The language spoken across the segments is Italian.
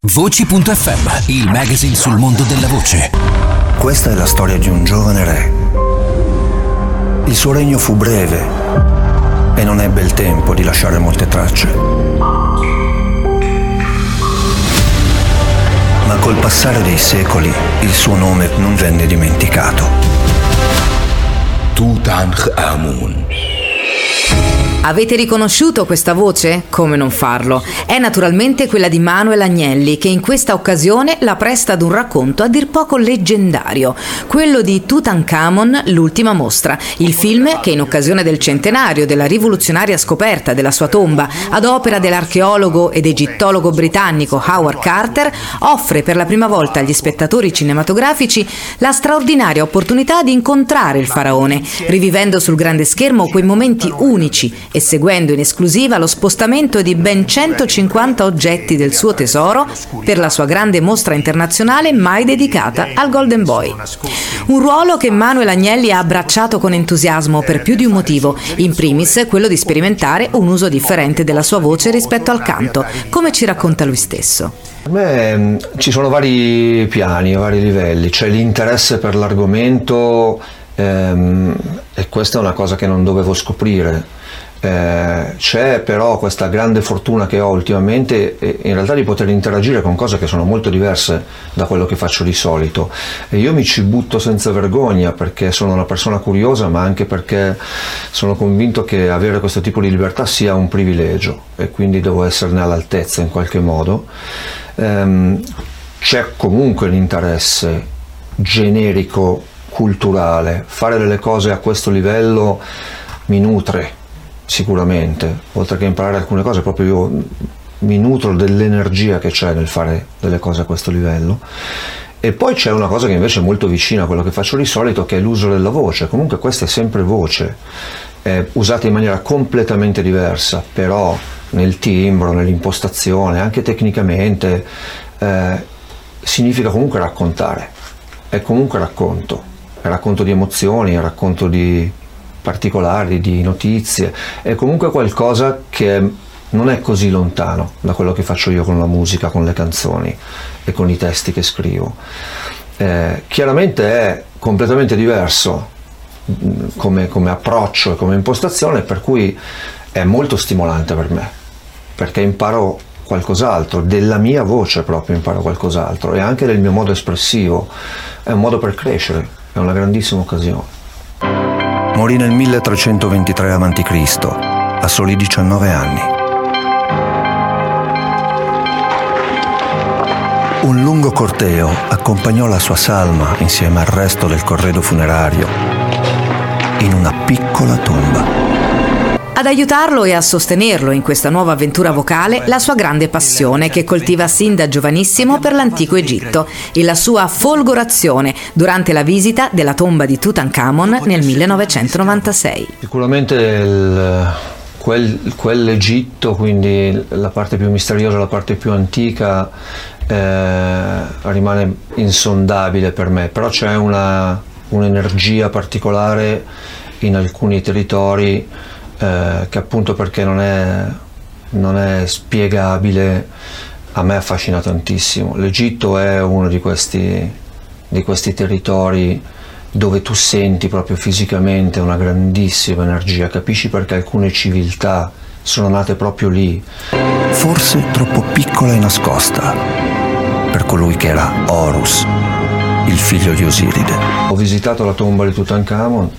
Voci.fm, il magazine sul mondo della voce. Questa è la storia di un giovane re. Il suo regno fu breve e non ebbe il tempo di lasciare molte tracce. Ma col passare dei secoli il suo nome non venne dimenticato. Tutankhamun. Avete riconosciuto questa voce? Come non farlo? È naturalmente quella di Manuel Agnelli che in questa occasione la presta ad un racconto a dir poco leggendario, quello di Tutankhamon, l'ultima mostra, il film che in occasione del centenario della rivoluzionaria scoperta della sua tomba ad opera dell'archeologo ed egittologo britannico Howard Carter offre per la prima volta agli spettatori cinematografici la straordinaria opportunità di incontrare il faraone, rivivendo sul grande schermo quei momenti unici e seguendo in esclusiva lo spostamento di ben 150 oggetti del suo tesoro per la sua grande mostra internazionale mai dedicata al Golden Boy. Un ruolo che Manuel Agnelli ha abbracciato con entusiasmo per più di un motivo, in primis quello di sperimentare un uso differente della sua voce rispetto al canto, come ci racconta lui stesso. Me mm, ci sono vari piani, vari livelli, c'è l'interesse per l'argomento ehm, e questa è una cosa che non dovevo scoprire eh, c'è però questa grande fortuna che ho ultimamente eh, in realtà di poter interagire con cose che sono molto diverse da quello che faccio di solito. E io mi ci butto senza vergogna perché sono una persona curiosa ma anche perché sono convinto che avere questo tipo di libertà sia un privilegio e quindi devo esserne all'altezza in qualche modo. Ehm, c'è comunque l'interesse generico culturale. Fare delle cose a questo livello mi nutre sicuramente, oltre che imparare alcune cose, proprio io mi nutro dell'energia che c'è nel fare delle cose a questo livello. E poi c'è una cosa che invece è molto vicina a quello che faccio di solito, che è l'uso della voce. Comunque questa è sempre voce, è usata in maniera completamente diversa, però nel timbro, nell'impostazione, anche tecnicamente, eh, significa comunque raccontare. È comunque racconto, è racconto di emozioni, è racconto di particolari, di notizie, è comunque qualcosa che non è così lontano da quello che faccio io con la musica, con le canzoni e con i testi che scrivo. Eh, chiaramente è completamente diverso mm, come, come approccio e come impostazione, per cui è molto stimolante per me, perché imparo qualcos'altro, della mia voce proprio imparo qualcos'altro e anche del mio modo espressivo, è un modo per crescere, è una grandissima occasione. Morì nel 1323 a.C., a soli 19 anni. Un lungo corteo accompagnò la sua salma insieme al resto del corredo funerario in una piccola tomba. Ad aiutarlo e a sostenerlo in questa nuova avventura vocale la sua grande passione che coltiva sin da giovanissimo per l'antico Egitto e la sua folgorazione durante la visita della tomba di Tutankhamon nel 1996. Sicuramente il, quel, quell'Egitto, quindi la parte più misteriosa, la parte più antica, eh, rimane insondabile per me, però c'è una, un'energia particolare in alcuni territori eh, che appunto perché non è, non è spiegabile a me affascina tantissimo. L'Egitto è uno di questi, di questi territori dove tu senti proprio fisicamente una grandissima energia, capisci perché alcune civiltà sono nate proprio lì. Forse troppo piccola e nascosta per colui che era Horus, il figlio di Osiride. Ho visitato la tomba di Tutankhamon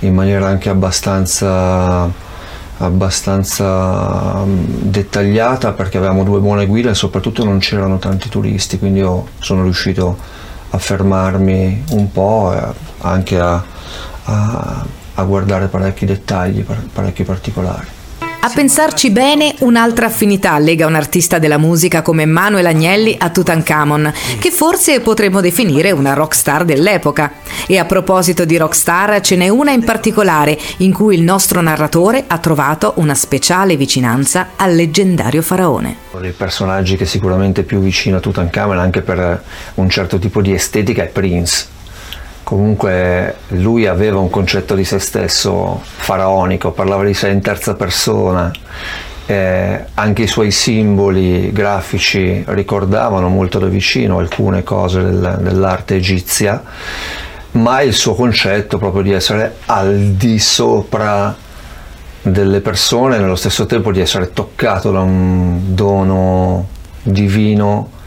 in maniera anche abbastanza abbastanza mm, dettagliata perché avevamo due buone guide e soprattutto non c'erano tanti turisti quindi io sono riuscito a fermarmi un po' e anche a, a, a guardare parecchi dettagli, parecchi particolari. A pensarci bene, un'altra affinità lega un artista della musica come Manuel Agnelli a Tutankhamon, che forse potremmo definire una rockstar dell'epoca. E a proposito di rockstar, ce n'è una in particolare in cui il nostro narratore ha trovato una speciale vicinanza al leggendario faraone. Uno dei personaggi che è sicuramente più vicino a Tutankhamon anche per un certo tipo di estetica è Prince comunque lui aveva un concetto di se stesso faraonico, parlava di sé in terza persona, eh, anche i suoi simboli grafici ricordavano molto da vicino alcune cose del, dell'arte egizia, ma il suo concetto proprio di essere al di sopra delle persone, nello stesso tempo di essere toccato da un dono divino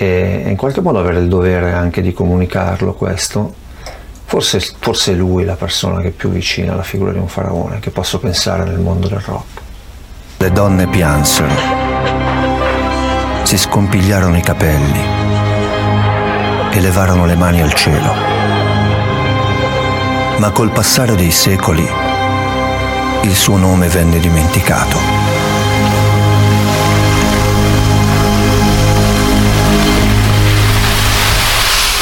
e in qualche modo avere il dovere anche di comunicarlo questo. Forse, forse è lui la persona che è più vicina alla figura di un faraone che posso pensare nel mondo del rock. Le donne piansero, si scompigliarono i capelli e levarono le mani al cielo. Ma col passare dei secoli il suo nome venne dimenticato.